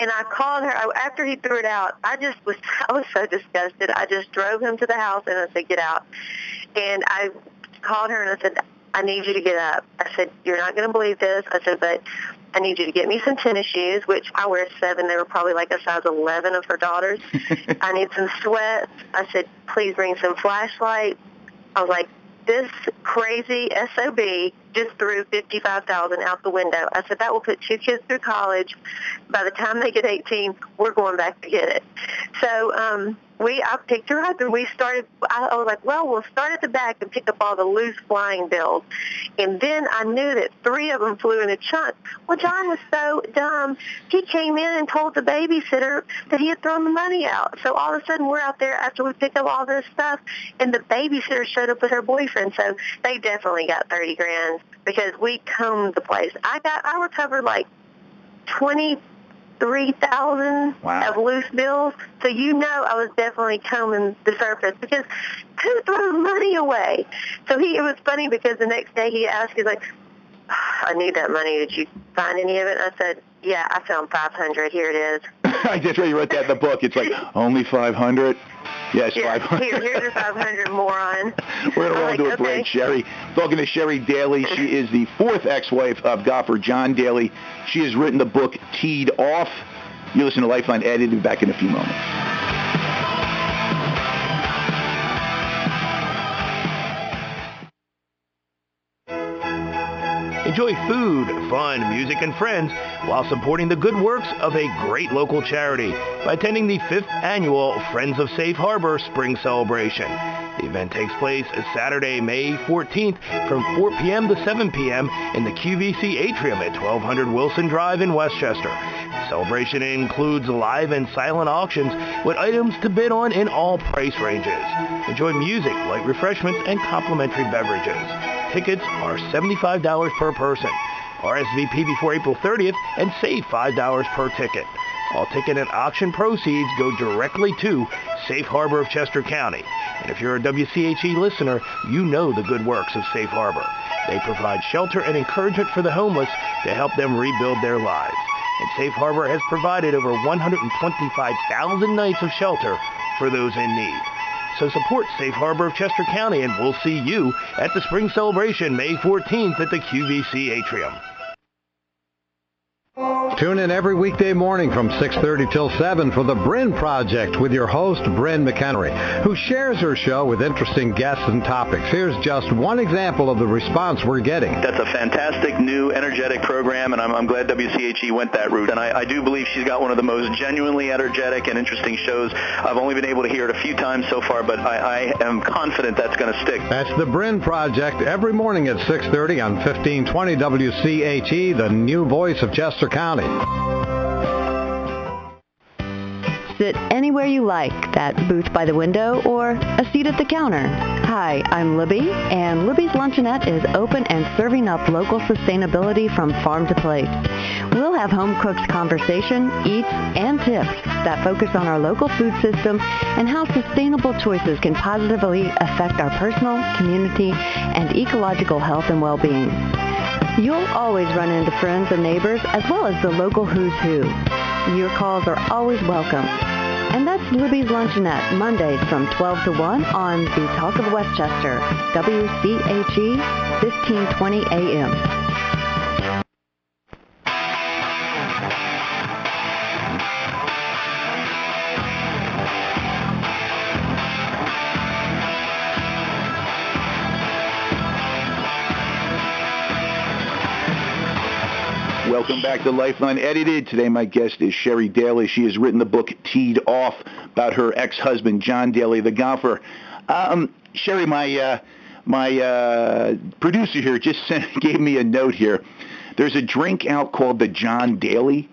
And I called her I, after he threw it out. I just was I was so disgusted. I just drove him to the house and I said, "Get out." And I called her and I said, "I need you to get up." I said, "You're not going to believe this." I said, "But I need you to get me some tennis shoes, which I wear seven. They were probably like a size 11 of her daughters. I need some sweats. I said, please bring some flashlight. I was like, this crazy SOB just threw 55000 out the window. I said, that will put two kids through college. By the time they get 18, we're going back to get it. So um, we, I picked her up and we started, I, was like, well, we'll start at the back and pick up all the loose flying bills. And then I knew that three of them flew in a chunk. Well, John was so dumb. He came in and told the babysitter that he had thrown the money out. So all of a sudden we're out there after we picked up all this stuff and the babysitter showed up with her boyfriend. So they definitely got 30 grand because we combed the place. I got, I recovered like 20 3000 Wow. of loose bills. So you know I was definitely combing the surface because who throws money away? So he, it was funny because the next day he asked, he's like, ah, I need that money. Did you find any of it? I said, yeah, I found 500. Here it is. I just read you wrote that in the book. It's like only 500. Yes, Yeah, 500. here, here's your 500, moron. We're going to roll like, into a okay. break, Sherry. Talking to Sherry Daly. She is the fourth ex-wife of golfer John Daly. She has written the book Teed Off. You listen to Lifeline Edited. Back in a few moments. Enjoy food, fun, music, and friends while supporting the good works of a great local charity by attending the fifth annual Friends of Safe Harbor Spring Celebration. The event takes place Saturday, May 14th from 4 p.m. to 7 p.m. in the QVC atrium at 1200 Wilson Drive in West Chester. The celebration includes live and silent auctions with items to bid on in all price ranges. Enjoy music, light refreshments, and complimentary beverages. Tickets are $75 per person. RSVP before April 30th and save $5 per ticket. All ticket and auction proceeds go directly to Safe Harbor of Chester County. And if you're a WCHE listener, you know the good works of Safe Harbor. They provide shelter and encouragement for the homeless to help them rebuild their lives. And Safe Harbor has provided over 125,000 nights of shelter for those in need. So support Safe Harbor of Chester County and we'll see you at the Spring Celebration May 14th at the QVC Atrium. Tune in every weekday morning from 6.30 till 7 for the Bryn Project with your host, Bryn McHenry, who shares her show with interesting guests and topics. Here's just one example of the response we're getting. That's a fantastic new energetic program, and I'm, I'm glad WCHE went that route. And I, I do believe she's got one of the most genuinely energetic and interesting shows. I've only been able to hear it a few times so far, but I, I am confident that's going to stick. That's the Bryn Project every morning at 6.30 on 1520 WCHE, the new voice of Chester County. Sit anywhere you like, that booth by the window or a seat at the counter. Hi, I'm Libby, and Libby's Luncheonette is open and serving up local sustainability from farm to plate. We'll have home cooked conversation, eats, and tips that focus on our local food system and how sustainable choices can positively affect our personal, community, and ecological health and well-being. You'll always run into friends and neighbors as well as the local who's who. Your calls are always welcome. And that's Libby's Luncheonette, Mondays from 12 to 1 on the Talk of West Chester, WCHE 1520 AM. Welcome back to Lifeline Edited. Today my guest is Sherry Daly. She has written the book Teed Off about her ex-husband John Daly, the golfer. Um, Sherry, my uh, my uh, producer here just sent, gave me a note here. There's a drink out called the John Daly.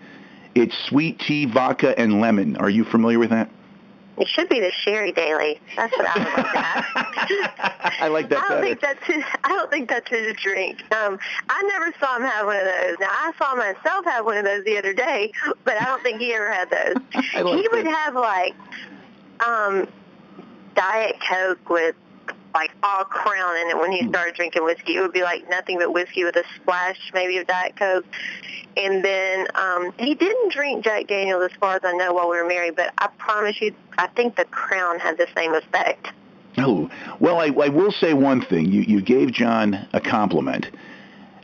It's sweet tea, vodka, and lemon. Are you familiar with that? It should be the Sherry Daly. That's what I would like to. I like that I don't better. think that's his, I don't think that's his drink. Um, I never saw him have one of those. Now I saw myself have one of those the other day, but I don't think he ever had those. He would that. have like um, Diet Coke with like all crown in it when he started drinking whiskey. It would be like nothing but whiskey with a splash maybe of Diet Coke. And then um, he didn't drink Jack Daniels as far as I know while we were married, but I promise you, I think the crown had the same effect. Oh, well, I, I will say one thing. You, you gave John a compliment,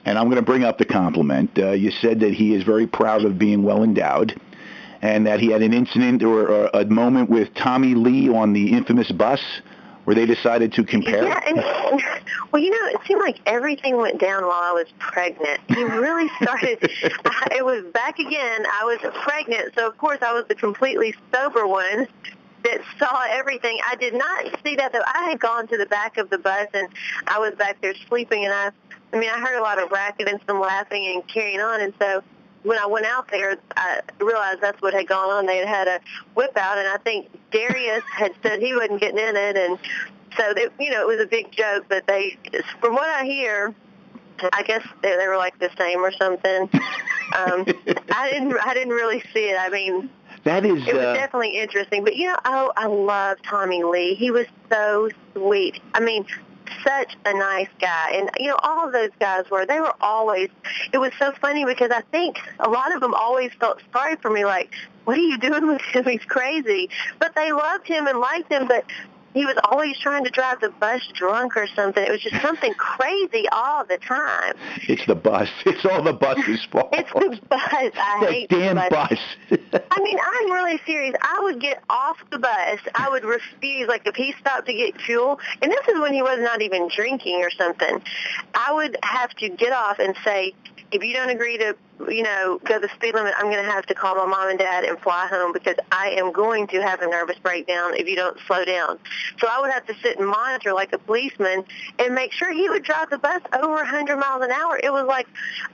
and I'm going to bring up the compliment. Uh, you said that he is very proud of being well endowed, and that he had an incident or, or a moment with Tommy Lee on the infamous bus where they decided to compare. Yeah, and well, you know, it seemed like everything went down while I was pregnant. He really started. I, it was back again. I was pregnant, so of course I was the completely sober one that saw everything. I did not see that though. I had gone to the back of the bus and I was back there sleeping, and I, I mean, I heard a lot of racket and some laughing and carrying on, and so when I went out there, I realized that's what had gone on. They had had a whip out, and I think Darius had said he wasn't getting in it, and so they, you know it was a big joke. But they, from what I hear, I guess they, they were like the same or something. um, I didn't I didn't really see it. I mean, that is it was uh, definitely interesting. But you know, oh, I love Tommy Lee. He was so sweet. I mean, such a nice guy. And, you know, all of those guys were, they were always, it was so funny because I think a lot of them always felt sorry for me, like, what are you doing with him? He's crazy. But they loved him and liked him, but he was always trying to drive the bus drunk or something. It was just something crazy all the time. It's the bus. It's all the bus's fault. It's the bus. I that hate damn the bus. bus. I mean, I'm really serious. I would get off the bus. I would refuse, like if he stopped to get fuel, and this is when he was not even drinking or something, I would have to get off and say, if you don't agree to, you know, go the speed limit, I'm going to have to call my mom and dad and fly home because I am going to have a nervous breakdown if you don't slow down. So I would have to sit and monitor like a policeman and make sure he would drive the bus over 100 miles an hour. It was like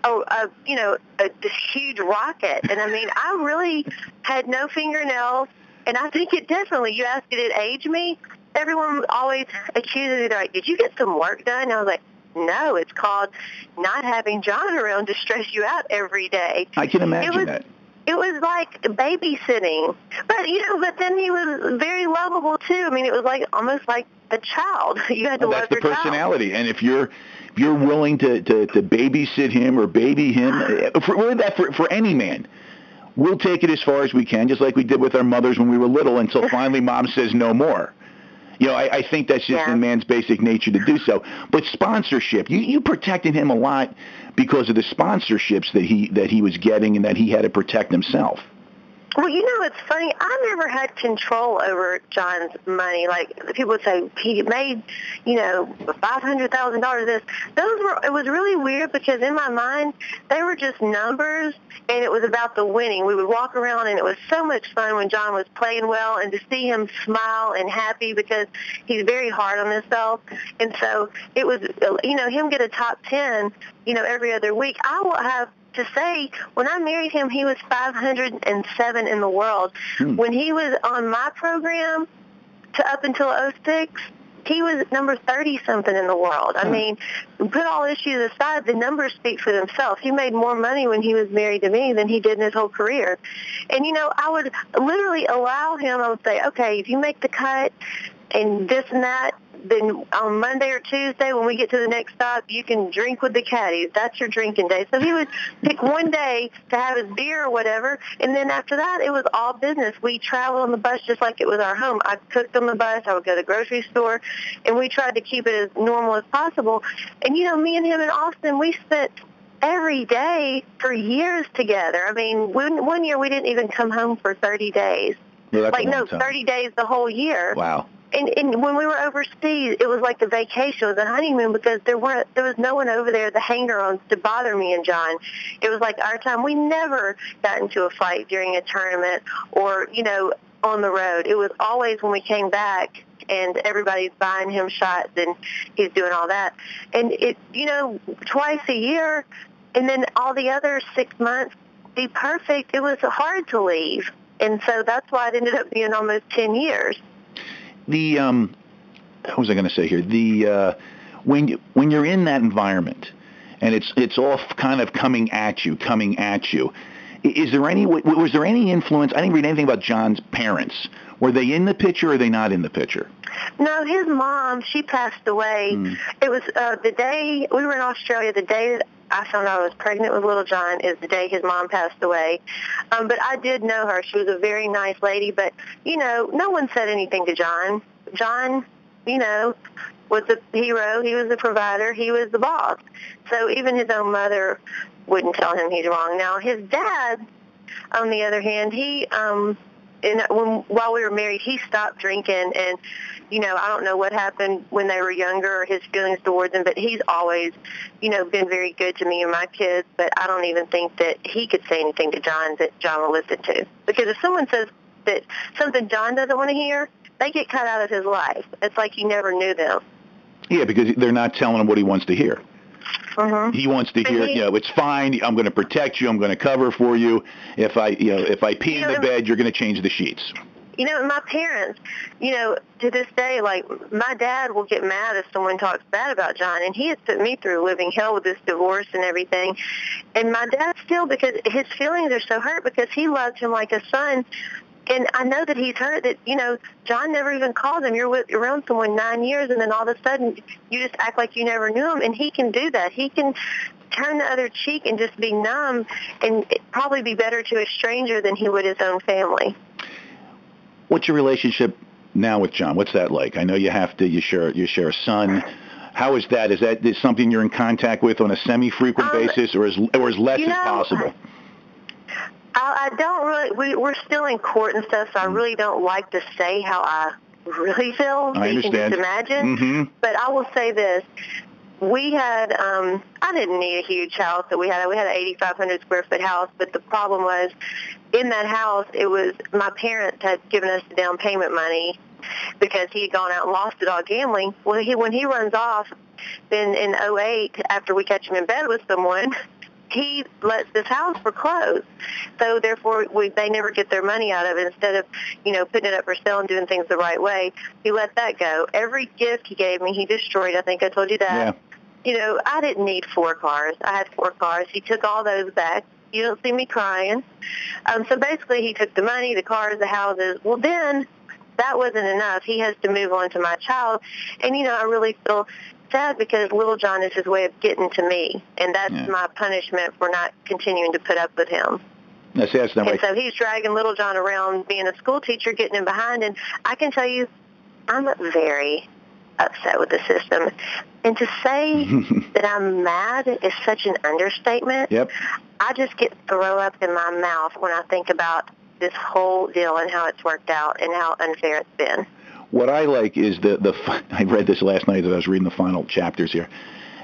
a, a you know, a, this huge rocket. And I mean, I really had no fingernails. And I think it definitely, you asked, did it age me? Everyone always accuses me, they're like, did you get some work done? And I was like, no, it's called not having John around to stress you out every day. I can imagine it was, that. It was like babysitting, but you know, but then he was very lovable too. I mean, it was like almost like a child. You had to Well, love that's the your child. personality, and if you're if you're willing to, to, to babysit him or baby him, uh, for, really that for, for any man, we'll take it as far as we can, just like we did with our mothers when we were little, until finally mom says no more. You know, I, I think that's just Yeah. in man's basic nature to do so. But sponsorship, you, you protected him a lot because of the sponsorships that he that he was getting and that he had to protect himself. Well, you know, it's funny. I never had control over John's money. Like people would say, he made, you know, five hundred thousand dollars. This, those were. It was really weird because in my mind, they were just numbers, and it was about the winning. We would walk around, and it was so much fun when John was playing well, and to see him smile and happy because he's very hard on himself, and so it was, you know, him get a top ten, you know, every other week. I will have to say, when I married him, he was 507 in the world. Hmm. When he was on my program to up until 06, he was number 30 something in the world. I Hmm. mean, put all issues aside, the numbers speak for themselves. He made more money when he was married to me than he did in his whole career. And you know, I would literally allow him, I would say, okay, if you make the cut and this and that, then on Monday or Tuesday when we get to the next stop, you can drink with the caddies. That's your drinking day. So he would pick one day to have his beer or whatever, and then after that, it was all business. We traveled on the bus just like it was our home. I cooked on the bus. I would go to the grocery store, and we tried to keep it as normal as possible. And you know, me and him in Austin, we spent every day for years together. I mean, one, one year we didn't even come home for 30 days. Well, like no, time. 30 days the whole year Wow. And, and when we were overseas, it was like a vacation, was a honeymoon because there weren't there was no one over there, the hanger-ons, to bother me and John. It was like our time. We never got into a fight during a tournament or you know on the road. It was always when we came back and everybody's buying him shots and he's doing all that. And it you know twice a year, and then all the other six months be perfect. It was hard to leave. And so that's why it ended up being almost 10 years. The um what was I going to say here? The uh, when you, when you're in that environment and it's it's all kind of coming at you, coming at you. Is there any was there any influence? I didn't read anything about John's parents. Were they in the picture or are they not in the picture? No, his mom, she passed away. Hmm. It was uh, the day we were in Australia. The day that I found out I was pregnant with little John is the day his mom passed away. Um, but I did know her. She was a very nice lady. But you know, no one said anything to John. John, you know, was the hero. He was the provider. He was the boss. So even his own mother wouldn't tell him he's wrong. Now his dad, on the other hand, he um, and when while we were married, he stopped drinking, and you know, I don't know what happened when they were younger or his feelings towards them, but he's always, you know, been very good to me and my kids. But I don't even think that he could say anything to John that John will listen to, because if someone says that something John doesn't want to hear, they get cut out of his life. It's like he never knew them. Yeah, because they're not telling him what he wants to hear. Mm-hmm. He wants to hear, he- you know, it's fine. I'm going to protect you. I'm going to cover for you. If I, you know, if I pee in the bed, you're going to change the sheets. you know, my parents, you know, to this day, like my dad will get mad if someone talks bad about John, and he has put me through living hell with this divorce and everything. And my dad still, because his feelings are so hurt because he loved him like a son. And I know that he's hurt that, you know, John never even called him. You're with, around someone nine years and then all of a sudden you just act like you never knew him. And he can do that. He can turn the other cheek and just be numb and probably be better to a stranger than he would his own family. What's your relationship now with John? What's that like? I know you have to. You share. You share a son. How is that? Is that is something you're in contact with on a semi-frequent Um, basis, or as or as less you as know, possible? I, I don't really. We, we're still in court and stuff, so I really don't like to say how I really feel. I you can just imagine. hmm But I will say this: we had. um I didn't need a huge house that we had. We had an 8,500 square foot house, but the problem was, in that house, it was my parents had given us the down payment money because he had gone out and lost it all gambling. Well, he when he runs off, then in '08, after we catch him in bed with someone, he lets this house foreclose. So therefore, we, they never get their money out of it. Instead of, you know, putting it up for sale and doing things the right way, he let that go. Every gift he gave me, he destroyed. I think I told you that. Yeah. You know, I didn't need four cars. I had four cars. He took all those back. You don't see me crying. Um, so basically, he took the money, the cars, the houses. Well, then that wasn't enough. He has to move on to my child. And, you know, I really feel sad because Little John is his way of getting to me. And that's Yeah. my punishment for not continuing to put up with him. That's that's not And right. so he's dragging Little John around being a school teacher, getting him behind. And I can tell you, I'm very upset with the system. And to say that I'm mad is such an understatement. Yep. I just get throw up in my mouth when I think about this whole deal and how it's worked out and how unfair it's been. What I like is the the. I read this last night as I was reading the final chapters here.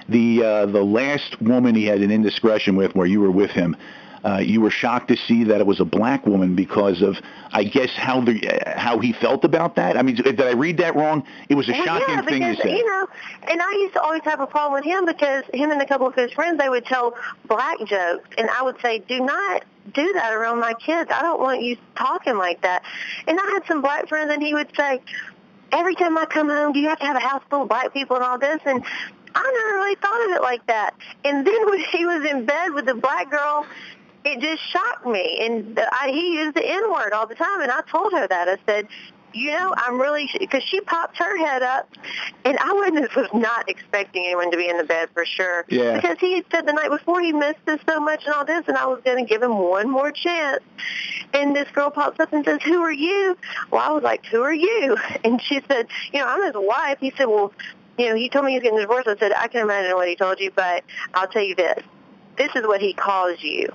The uh, the last woman he had an indiscretion with, where you were with him, uh, you were shocked to see that it was a black woman because of, I guess, how the uh, how he felt about that. I mean, did I read that wrong? It was a Well, shocking yeah, thing because, to say. you know, and I used to always have a problem with him because him and a couple of his friends, they would tell black jokes, and I would say, do not do that around my kids. I don't want you talking like that. And I had some black friends, and he would say, every time I come home, do you have to have a house full of black people and all this? And I never really thought of it like that. And then when he was in bed with the black girl, it just shocked me. And I, he used the N word all the time, and I told her that. I said, you know, I'm really because she popped her head up, and I wasn't was not expecting anyone to be in the bed for sure. Yeah. Because he had said the night before he missed us so much and all this, and I was going to give him one more chance. And this girl pops up and says, "Who are you?" Well, I was like, "Who are you?" And she said, "You know, I'm his wife." He said, "Well." You know, he told me he's getting divorced. I said, I can imagine what he told you, but I'll tell you this. This is what he calls you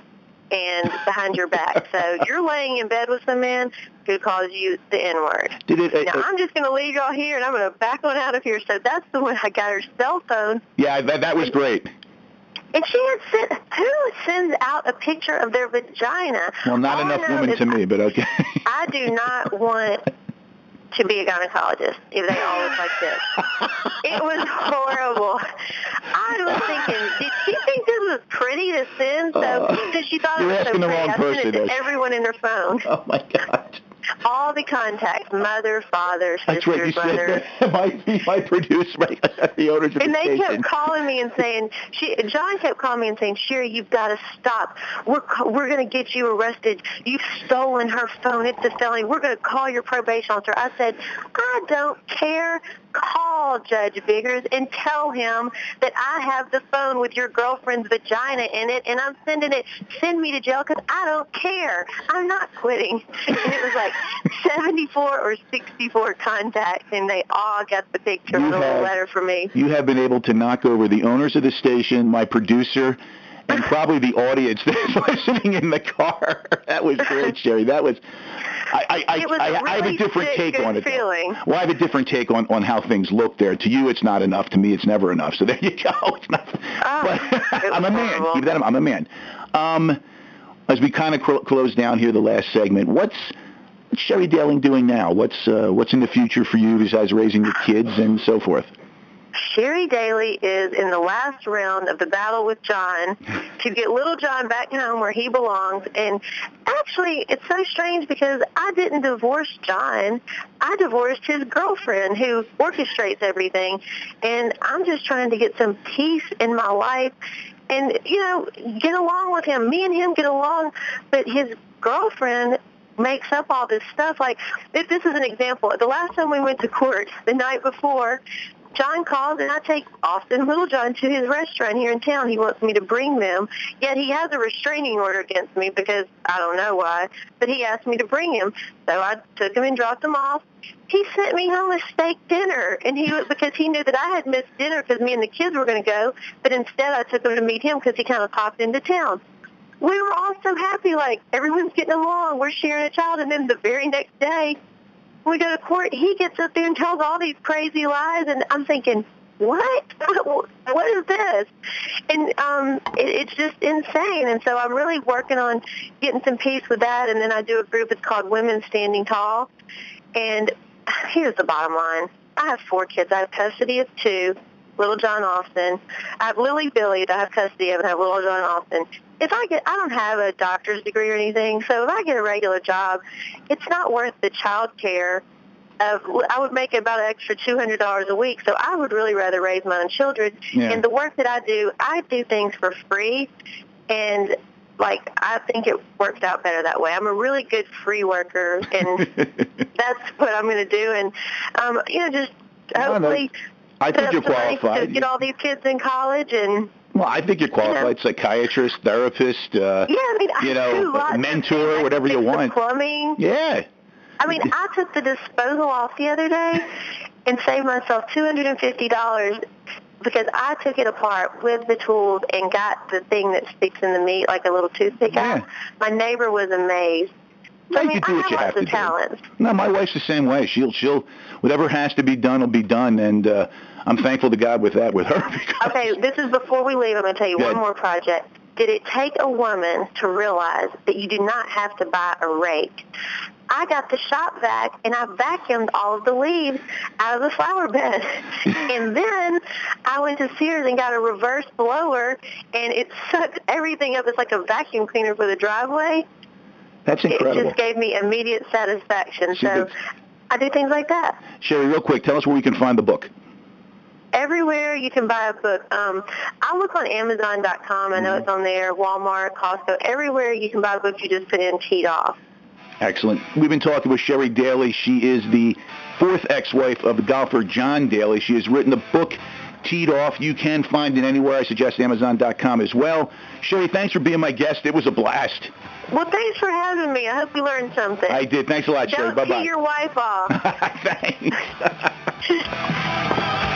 and behind your back. So you're laying in bed with some man who calls you the N-word. Did it? Now, uh, I'm just going to leave y'all here, and I'm going to back on out of here. So that's the one I got her cell phone. yeah, that, that was great. And she had sent, who sends out a picture of their vagina? Well, not All enough women to me, but okay. I do not want to be a gynecologist if they all look like this. It was horrible. I was thinking, did she think was pretty to send? So, Uh, because she thought it was so pretty, I sent it to everyone in her phone. oh my God. All the contacts, mother, father, sister, That's right. You brother. said that. my my producer, my, the owners of And the they station. kept calling me and saying, she, John kept calling me and saying, Sherry, you've got to stop. We're we're going to get you arrested. You've stolen her phone. It's a felony. We're going to call your probation officer. I said, I don't care. Call Judge Biggers and tell him that I have the phone with your girlfriend's vagina in it, and I'm sending it. Send me to jail because I don't care. I'm not quitting. And it was like 74 or 64 contacts, and they all got the picture You of the have- letter from me. You have been able to knock over the owners of the station, my producer, and probably the audience that's listening in the car. That was great, Sherry. That was. I, I, was I, a I have a really different sick, take on it. though. feeling. Well, I have a different take on, on how things look there. To you, it's not enough. To me, it's never enough. So there you go. It's not. Oh, but it I'm a man. horrible. Keep that. I'm a man. Um, as we kind of cl- close down here, the last segment. What's what's Sherry Daly doing now? What's uh, what's in the future for you besides raising your kids and so forth? Sherry Daly is in the last round of the battle with John to get little John back home where he belongs. And actually, it's so strange because I didn't divorce John. I divorced his girlfriend who orchestrates everything. And I'm just trying to get some peace in my life and, you know, get along with him. Me and him get along, but his girlfriend makes up all this stuff. Like, if this is an example. The last time we went to court, the night before, John calls and I take Austin Little John to his restaurant here in town. He wants me to bring them. Yet he has a restraining order against me because I don't know why, but he asked me to bring him. So I took him and dropped him off. He sent me home a steak dinner, and he because he knew that I had missed dinner because me and the kids were going to go. But instead, I took him to meet him because he kind of popped into town we were all so happy, like everyone's getting along, we're sharing a child, and then the very next day, we go to court, he gets up there and tells all these crazy lies, and I'm thinking, what? What is this? And um, it, it's just insane. And so I'm really working on getting some peace with that. And then I do a group. It's called Women Standing Tall. And here's the bottom line: I have four kids. I have custody of two. Little John Austin. I have Lily Billy that I have custody of, and I have Little John Austin if I get, I don't have a doctor's degree or anything, so if I get a regular job, it's not worth the child care. Of, I would make about an extra two hundred dollars a week, so I would really rather raise my own children. Yeah. And the work that I do, I do things for free, and like I think it worked out better that way. I'm a really good free worker, and that's what I'm going to do. And um, you know, just hopefully, I think you're put up some money qualified. to get all these kids in college and Well, I think you're qualified. Psychiatrist, therapist, uh, yeah, I mean, I you know, mentor. Whatever you want. Plumbing. Yeah. I mean, I took the disposal off the other day and saved myself two hundred and fifty dollars because I took it apart with the tools and got the thing that sticks in the meat like a little toothpick Yeah. out. My neighbor was amazed. So, I you mean, do I what you have to do. talents. No, my wife's the same way. She'll she'll whatever has to be done will be done, and uh, I'm thankful to God with that with her. Okay, this is before we leave. I'm going to tell you one more project. Did it take a woman to realize that you do not have to buy a rake? I got the shop vac and I vacuumed all of the leaves out of the flower bed. and then I went to Sears and got a reverse blower and it sucked everything up. It's like a vacuum cleaner for the driveway. That's incredible. It just gave me immediate satisfaction. See, So that's- I do things like that. Sherry, real quick, tell us where we can find the book. Everywhere you can buy a book. Um, I look on Amazon.com. I know Mm-hmm. it's on there. Walmart, Costco. Everywhere you can buy a book, you just put in Teed Off. Excellent. We've been talking with Sherry Daly. She is the fourth ex-wife of the golfer John Daly. She has written the book Teed Off. You can find it anywhere. I suggest Amazon.com as well. Sherry, thanks for being my guest. It was a blast. Well, thanks for having me. I hope you learned something. I did. Thanks a lot, Sherry. Don't Bye-bye. pee your wife off. Thanks.